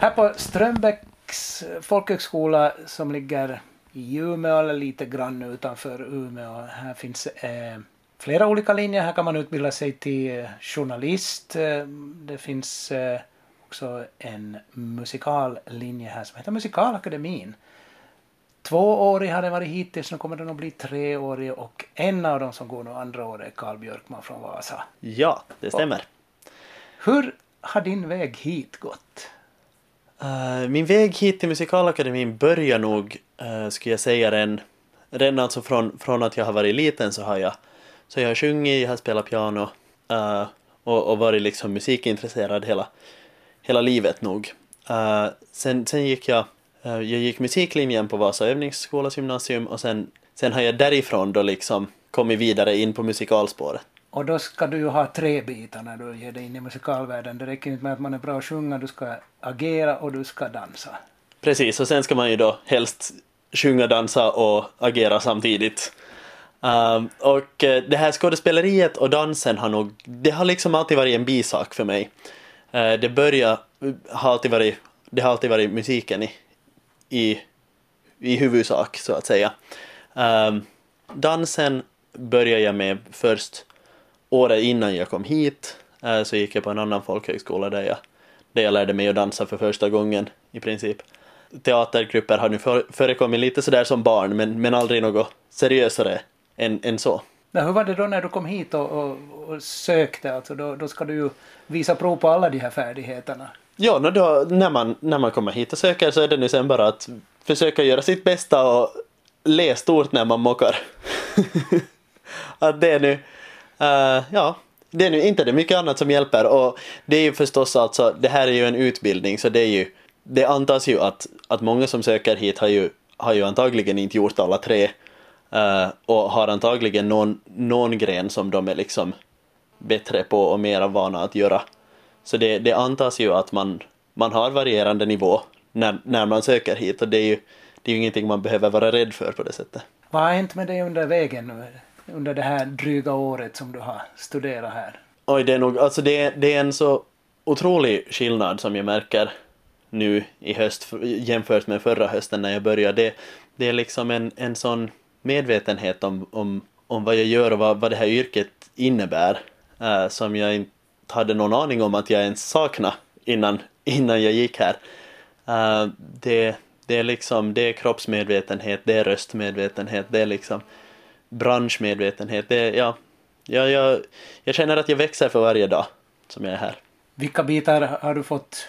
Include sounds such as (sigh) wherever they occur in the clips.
Här på Strömbäcks folkhögskola som ligger i Umeå eller lite grann utanför Umeå. Här finns eh, flera olika linjer. Här kan man utbilda sig till journalist. Det finns eh, också en musikallinje här som heter Musikalakademin. Tvåårig har det varit hittills, nu kommer den att bli treårig och en av dem som går nu andra året är Karl Björkman från Vasa. Ja, det stämmer. Hur har din väg hit gått? Uh, min väg hit till Musikalakademin börjar nog, uh, skulle jag säga, redan, redan alltså från, från att jag har varit liten så har jag, så jag har sjungit, jag har spelat piano uh, och, och varit liksom musikintresserad hela, hela livet nog. sen, sen gick jag, jag gick musiklinjen på Vasa övningsskolas gymnasium och sen, sen har jag därifrån då liksom kommit vidare in på musikalspåret. Och då ska du ju ha tre bitar när du ger dig in i musikalvärlden. Det räcker inte med att man är bra att sjunga, du ska agera och du ska dansa. Precis, och sen ska man ju då helst sjunga, dansa och agera samtidigt. Um, och eh, det här skådespeleriet och dansen har nog, det har liksom alltid varit en bisak för mig. Uh, det börjar, har alltid varit, det har alltid varit musiken i, i, i huvudsak så att säga. Um, dansen började jag med först året innan jag kom hit äh, så gick jag på en annan folkhögskola där jag, där jag lärde mig att dansa för första gången i princip. Teatergrupper har nu för, förekommit lite sådär som barn men, men aldrig något seriösare än, än så. Men hur var det då när du kom hit och, och, och sökte? Alltså då, då ska du ju visa prov på alla de här färdigheterna. Ja, då, när, man, när man kommer hit och söker så är det nu sen bara att försöka göra sitt bästa och le stort när man mockar. (laughs) att det är nu Uh, ja, det är nu inte det mycket annat som hjälper och det är ju förstås alltså, det här är ju en utbildning så det är ju, det antas ju att, att många som söker hit har ju, har ju antagligen inte gjort alla tre uh, och har antagligen någon, någon gren som de är liksom bättre på och mera vana att göra. Så det, det antas ju att man, man har varierande nivå när, när man söker hit och det är ju det är ju ingenting man behöver vara rädd för på det sättet. Vad har hänt med dig under vägen nu? Under det här dryga året som du har studerat här? Oj, det är nog, alltså det är, det är en så otrolig skillnad som jag märker nu i höst jämfört med förra hösten när jag började. Det, det är liksom en, en sån medvetenhet om, om, om vad jag gör och vad, vad det här yrket innebär äh, som jag inte hade någon aning om att jag ens saknade innan, innan jag gick här. Äh, det, det är liksom, det är kroppsmedvetenhet, det är röstmedvetenhet, det är liksom branschmedvetenhet. Det, ja, jag, jag, jag känner att jag växer för varje dag som jag är här. Vilka bitar har du fått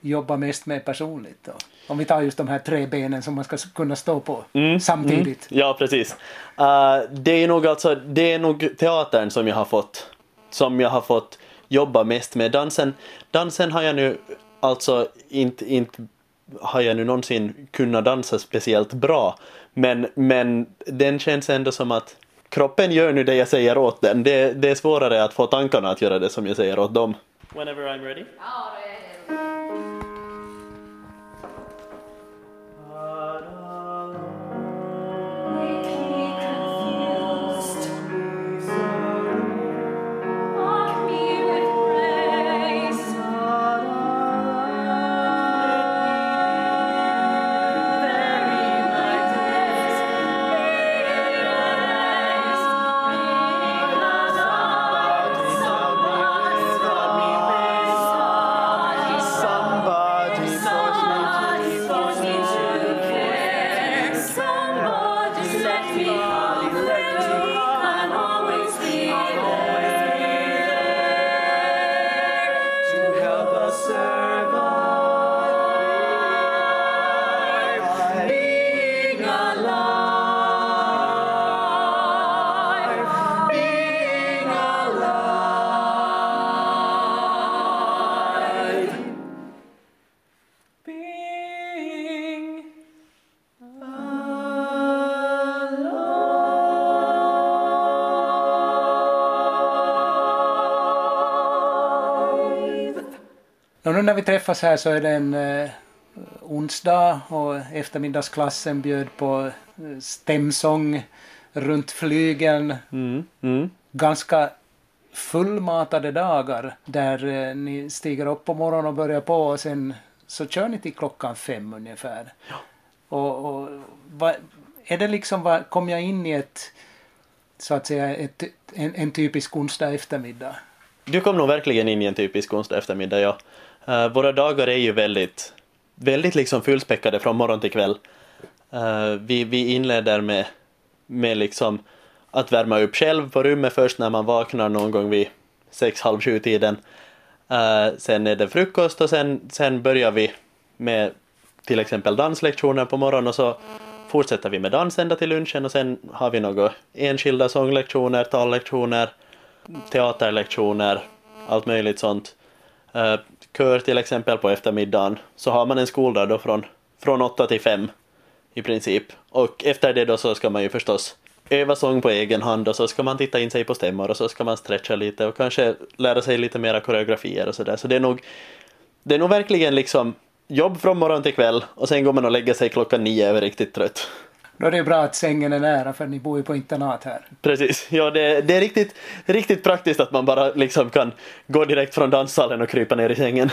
jobba mest med personligt då? Om vi tar just de här tre benen som man ska kunna stå på mm, samtidigt. Mm, ja, precis. Uh, det är nog alltså, det är nog teatern som jag har fått, som jag har fått jobba mest med. Dansen, dansen har jag nu alltså inte, inte har jag nu någonsin kunnat dansa speciellt bra. Men, men den känns ändå som att kroppen gör nu det jag säger åt den. Det, det är svårare att få tankarna att göra det som jag säger åt dem. Whenever I'm ready. När vi träffas här så är det en eh, onsdag och eftermiddagsklassen bjöd på eh, stämsång runt flygeln. Mm, mm. Ganska fullmatade dagar där eh, ni stiger upp på morgonen och börjar på och sen så kör ni till klockan fem ungefär. Ja. Och, och vad, är det liksom, vad, kom jag in i ett, så att säga, ett, en, en typisk onsdag eftermiddag? Du kom nog verkligen in i en typisk onsdag eftermiddag, ja. Uh, våra dagar är ju väldigt, väldigt liksom fullspäckade från morgon till kväll. Uh, vi, vi inleder med, med liksom att värma upp själv på rummet först när man vaknar någon gång vid sex, halv sju tiden. Uh, sen är det frukost och sen, sen börjar vi med till exempel danslektioner på morgonen och så fortsätter vi med dans ända till lunchen och sen har vi några enskilda sånglektioner, tallektioner, teaterlektioner, allt möjligt sånt. Uh, kör till exempel på eftermiddagen så har man en skoldag då från, från 8 till 5 i princip. Och efter det då så ska man ju förstås öva sång på egen hand och så ska man titta in sig på stämmor och så ska man stretcha lite och kanske lära sig lite mera koreografier och sådär. Så det är nog, det är nog verkligen liksom jobb från morgon till kväll och sen går man och lägger sig klockan nio och är riktigt trött. Då är det bra att sängen är nära för ni bor ju på internat här. Precis, ja det, det är riktigt, riktigt praktiskt att man bara liksom kan gå direkt från danssalen och krypa ner i sängen.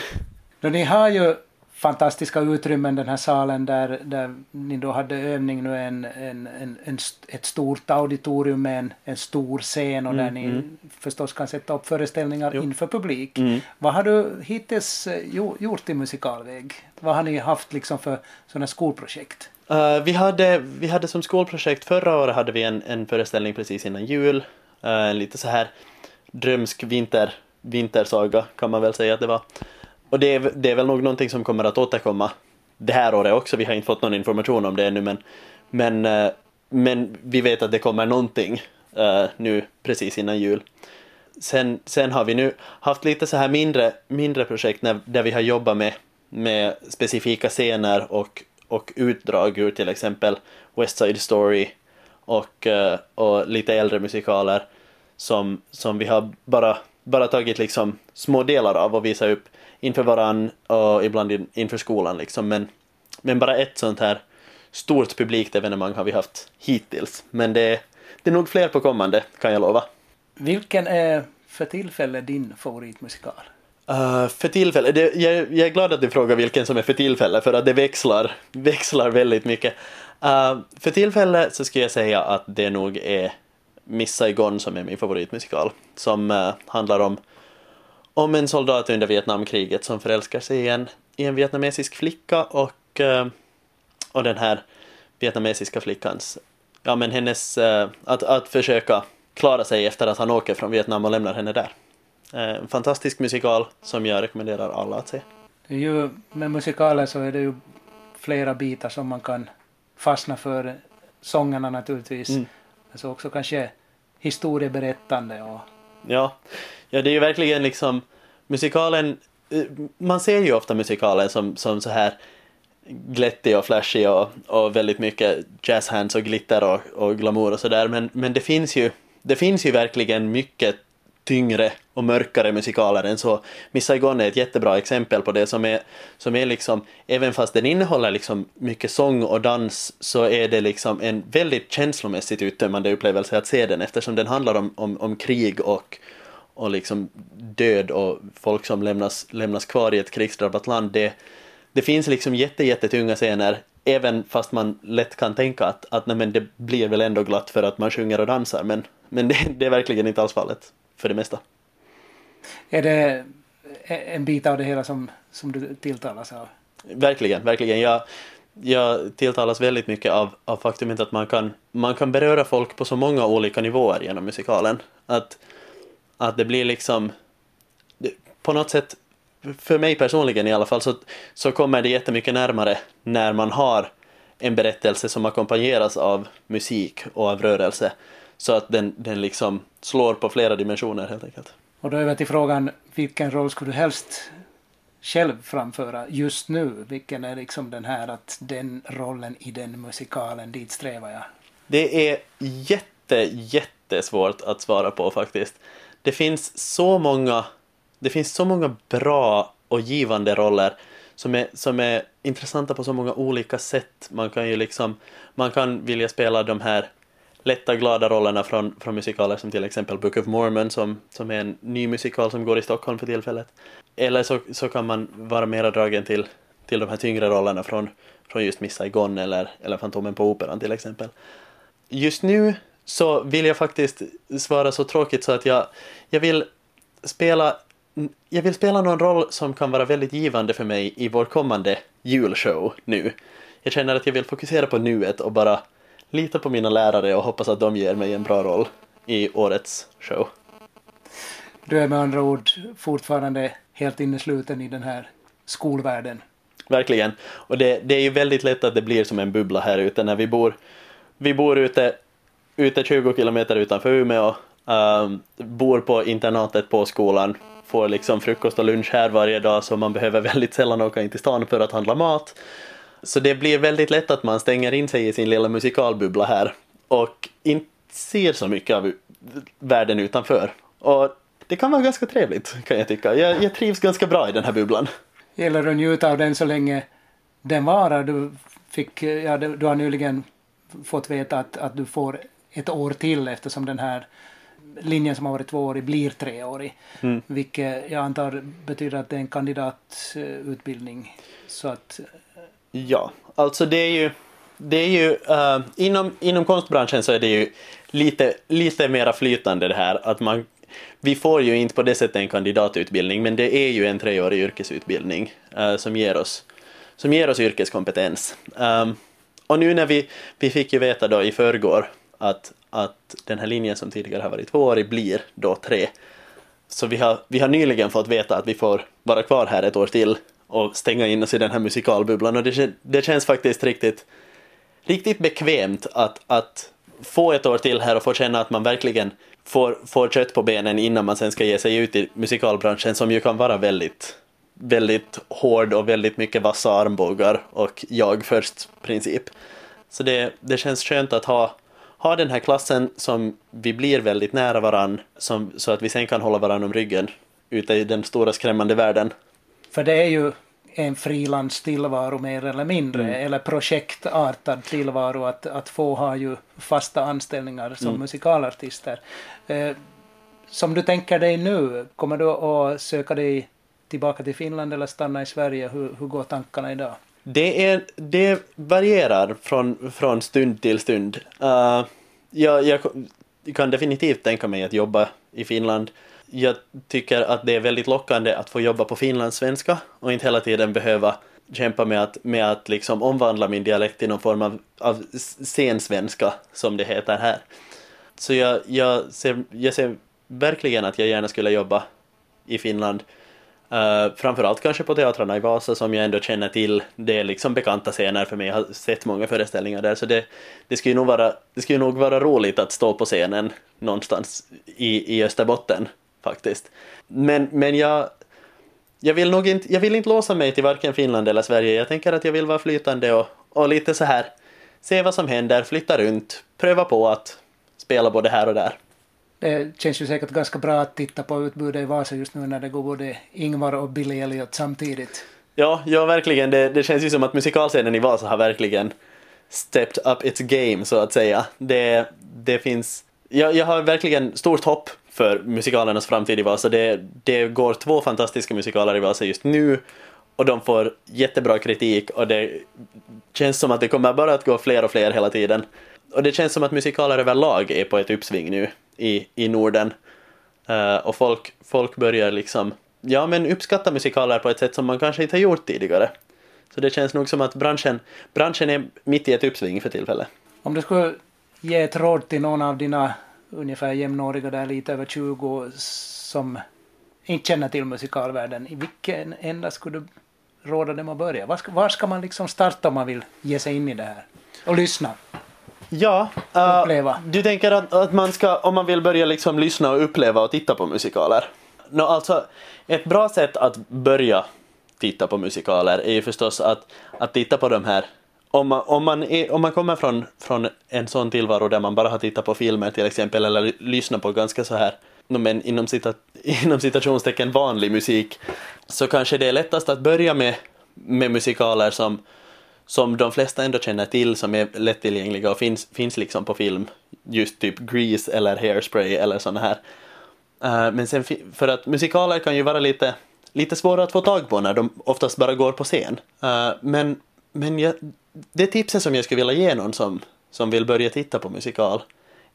Då ni har ju fantastiska utrymmen den här salen där, där ni då hade övning nu en, en, en, en ett stort auditorium med en, en stor scen och mm, där ni mm. förstås kan sätta upp föreställningar jo. inför publik. Mm. Vad har du hittills eh, gjort i musikalväg? Vad har ni haft liksom för sådana skolprojekt? Uh, vi, hade, vi hade som skolprojekt förra året hade vi en, en föreställning precis innan jul. Uh, lite så här drömsk vinter, vintersaga kan man väl säga att det var. Och det är, det är väl nog någonting som kommer att återkomma det här året också. Vi har inte fått någon information om det ännu men, men, uh, men vi vet att det kommer någonting nu precis innan jul. Sen, sen har vi nu haft lite så här mindre, mindre projekt när, där vi har jobbat med, med specifika scener och och utdrag ur till exempel West Side Story och, eh, och lite äldre musikaler som, som vi har bara, bara tagit liksom små delar av och visat upp inför varann och ibland inför skolan liksom. Men, men bara ett sånt här stort publikt evenemang har vi haft hittills. Men det, det är nog fler på kommande kan jag lova. Vilken är för tillfället din favoritmusikal? Uh, för tillfället, det, jag, jag, är glad att du frågar vilken som är för tillfället för att det växlar, (laughs) växlar väldigt mycket. Uh, för tillfället så skulle jag säga att det nog är Miss Saigon som är min favoritmusikal. Som uh, handlar om, om en soldat under Vietnamkriget som förälskar sig i en, i en vietnamesisk flicka och, och den här vietnamesiska flickans, ja men hennes, att, att försöka klara sig efter att han åker från Vietnam och lämnar henne där. Eh, en fantastisk musikal som jag rekommenderar alla att se. Det är ju, med musikaler så är det ju flera bitar som man kan fastna för. Sångerna naturligtvis. Mm. Men så också kanske historieberättande och... Ja. ja, det är ju verkligen liksom musikalen, eh, man ser ju ofta musikalen som, som så här glättig och flashig och, och väldigt mycket jazzhands och glitter och, och glamour och sådär men, men det finns ju det finns ju verkligen mycket tyngre och mörkare musikaler än så. Miss Saigon är ett jättebra exempel på det som är, som är liksom, även fast den innehåller liksom mycket sång och dans så är det liksom en väldigt känslomässigt uttömmande upplevelse att se den eftersom den handlar om, om, om krig och, och liksom död och folk som lämnas, lämnas kvar i ett krigsdrabbat land. Det, det finns liksom jätte, jättetunga scener även fast man lätt kan tänka att, att nej, men det blir väl ändå glatt för att man sjunger och dansar men, men det, det är verkligen inte alls fallet för det mesta. Är det en bit av det hela som, som du tilltalas av? Verkligen, verkligen. Jag, jag tilltalas väldigt mycket av, av faktumet att man kan, man kan beröra folk på så många olika nivåer genom musikalen. Att, att det blir liksom, på något sätt, för mig personligen i alla fall, så, så kommer det jättemycket närmare när man har en berättelse som ackompanjeras av musik och av rörelse. Så att den, den liksom slår på flera dimensioner helt enkelt. Och då över till frågan, vilken roll skulle du helst själv framföra just nu? Vilken är liksom den här att den rollen i den musikalen, dit strävar jag? Det är jätte, jättesvårt att svara på faktiskt. Det finns så många, det finns så många bra och givande roller som är, som är intressanta på så många olika sätt. Man kan ju liksom, man kan vilja spela de här lätta glada rollerna från, från musikaler som till exempel Book of Mormon som, som är en ny musikal som går i Stockholm för tillfället. Eller så, så kan man vara mera dragen till, till de här tyngre rollerna från, från just Miss Saigon eller, eller Fantomen på Operan till exempel. Just nu så vill jag faktiskt svara så tråkigt så att jag, jag vill spela jag vill spela någon roll som kan vara väldigt givande för mig i vår kommande julshow nu. Jag känner att jag vill fokusera på nuet och bara lita på mina lärare och hoppas att de ger mig en bra roll i årets show. Du är med andra ord fortfarande helt innesluten i den här skolvärlden. Verkligen. Och det, det är ju väldigt lätt att det blir som en bubbla här ute när vi bor. Vi bor ute, ute 20 kilometer utanför Umeå, um, bor på internatet på skolan, får liksom frukost och lunch här varje dag så man behöver väldigt sällan åka in till stan för att handla mat. Så det blir väldigt lätt att man stänger in sig i sin lilla musikalbubbla här och inte ser så mycket av världen utanför. Och det kan vara ganska trevligt kan jag tycka. Jag, jag trivs ganska bra i den här bubblan. Gäller att njuta av den så länge den varar. Du, fick, ja, du, du har nyligen fått veta att, att du får ett år till eftersom den här linjen som har varit tvåårig blir treårig. Mm. Vilket jag antar betyder att det är en kandidatutbildning. Så att... Ja, alltså det är ju, det är ju uh, inom, inom konstbranschen så är det ju lite, lite mera flytande det här att man vi får ju inte på det sättet en kandidatutbildning men det är ju en treårig yrkesutbildning uh, som, ger oss, som ger oss yrkeskompetens. Um, och nu när vi, vi fick ju veta då i förrgår att, att den här linjen som tidigare har varit tvåårig blir då tre. Så vi har, vi har nyligen fått veta att vi får vara kvar här ett år till och stänga in oss i den här musikalbubblan och det, det känns faktiskt riktigt, riktigt bekvämt att, att få ett år till här och få känna att man verkligen får, får kött på benen innan man sen ska ge sig ut i musikalbranschen som ju kan vara väldigt, väldigt hård och väldigt mycket vassa armbågar och jag först princip. Så det, det känns skönt att ha, ha den här klassen som vi blir väldigt nära varann som, så att vi sen kan hålla varann om ryggen ute i den stora skrämmande världen. För det är ju en frilanstillvaro mer eller mindre, mm. eller projektartad tillvaro att, att få ha ju fasta anställningar som mm. musikalartister. Eh, som du tänker dig nu, kommer du att söka dig tillbaka till Finland eller stanna i Sverige? Hur, hur går tankarna idag? Det, är, det varierar från, från stund till stund. Uh, jag, jag kan definitivt tänka mig att jobba i Finland jag tycker att det är väldigt lockande att få jobba på finlandssvenska och inte hela tiden behöva kämpa med att, med att liksom omvandla min dialekt till någon form av, av scensvenska som det heter här. Så jag, jag, ser, jag ser verkligen att jag gärna skulle jobba i Finland. Uh, framförallt kanske på teatrarna i Vasa som jag ändå känner till. Det är liksom bekanta scener för mig. Jag har sett många föreställningar där så det, det, skulle, nog vara, det skulle nog vara roligt att stå på scenen någonstans i, i Österbotten faktiskt. Men, men jag, jag vill nog inte, jag vill inte låsa mig till varken Finland eller Sverige. Jag tänker att jag vill vara flytande och, och lite så här se vad som händer, flytta runt, pröva på att spela både här och där. Det känns ju säkert ganska bra att titta på utbudet i Vasa just nu när det går både Ingvar och Billy Elliot samtidigt. Ja, ja verkligen. Det, det känns ju som att musikalscenen i Vasa har verkligen stepped up its game så att säga. Det, det finns... Jag, jag har verkligen stort hopp för musikalernas framtid i Vasa. Det, det går två fantastiska musikaler i Vasa just nu och de får jättebra kritik och det känns som att det kommer bara att gå fler och fler hela tiden. Och det känns som att musikaler överlag är på ett uppsving nu i, i Norden. Uh, och folk, folk börjar liksom, ja men uppskatta musikaler på ett sätt som man kanske inte har gjort tidigare. Så det känns nog som att branschen, branschen är mitt i ett uppsving för tillfället. Om du skulle ge ett råd till någon av dina ungefär jämnåriga där lite över 20 som inte känner till musikalvärlden, i vilken ända skulle du råda dem att börja? Var ska, var ska man liksom starta om man vill ge sig in i det här? Och lyssna? Ja, uh, du tänker att, att, man ska, om man vill börja liksom lyssna och uppleva och titta på musikaler? No, alltså, ett bra sätt att börja titta på musikaler är ju förstås att, att titta på de här om man, om man, är, om man kommer från, från en sån tillvaro där man bara har tittat på filmer till exempel eller lyssnat på ganska så här men inom, cita, (laughs) inom citationstecken vanlig musik så kanske det är lättast att börja med, med musikaler som, som de flesta ändå känner till som är lättillgängliga och finns, finns liksom på film just typ Grease eller Hairspray eller såna här uh, men sen för att musikaler kan ju vara lite lite svåra att få tag på när de oftast bara går på scen. Uh, men men jag, det tipset som jag skulle vilja ge någon som, som vill börja titta på musikal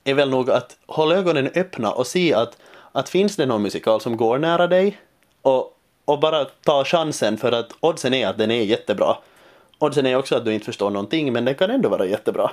är väl nog att hålla ögonen öppna och se att, att finns det någon musikal som går nära dig och, och bara ta chansen för att oddsen är att den är jättebra. Oddsen är också att du inte förstår någonting men den kan ändå vara jättebra.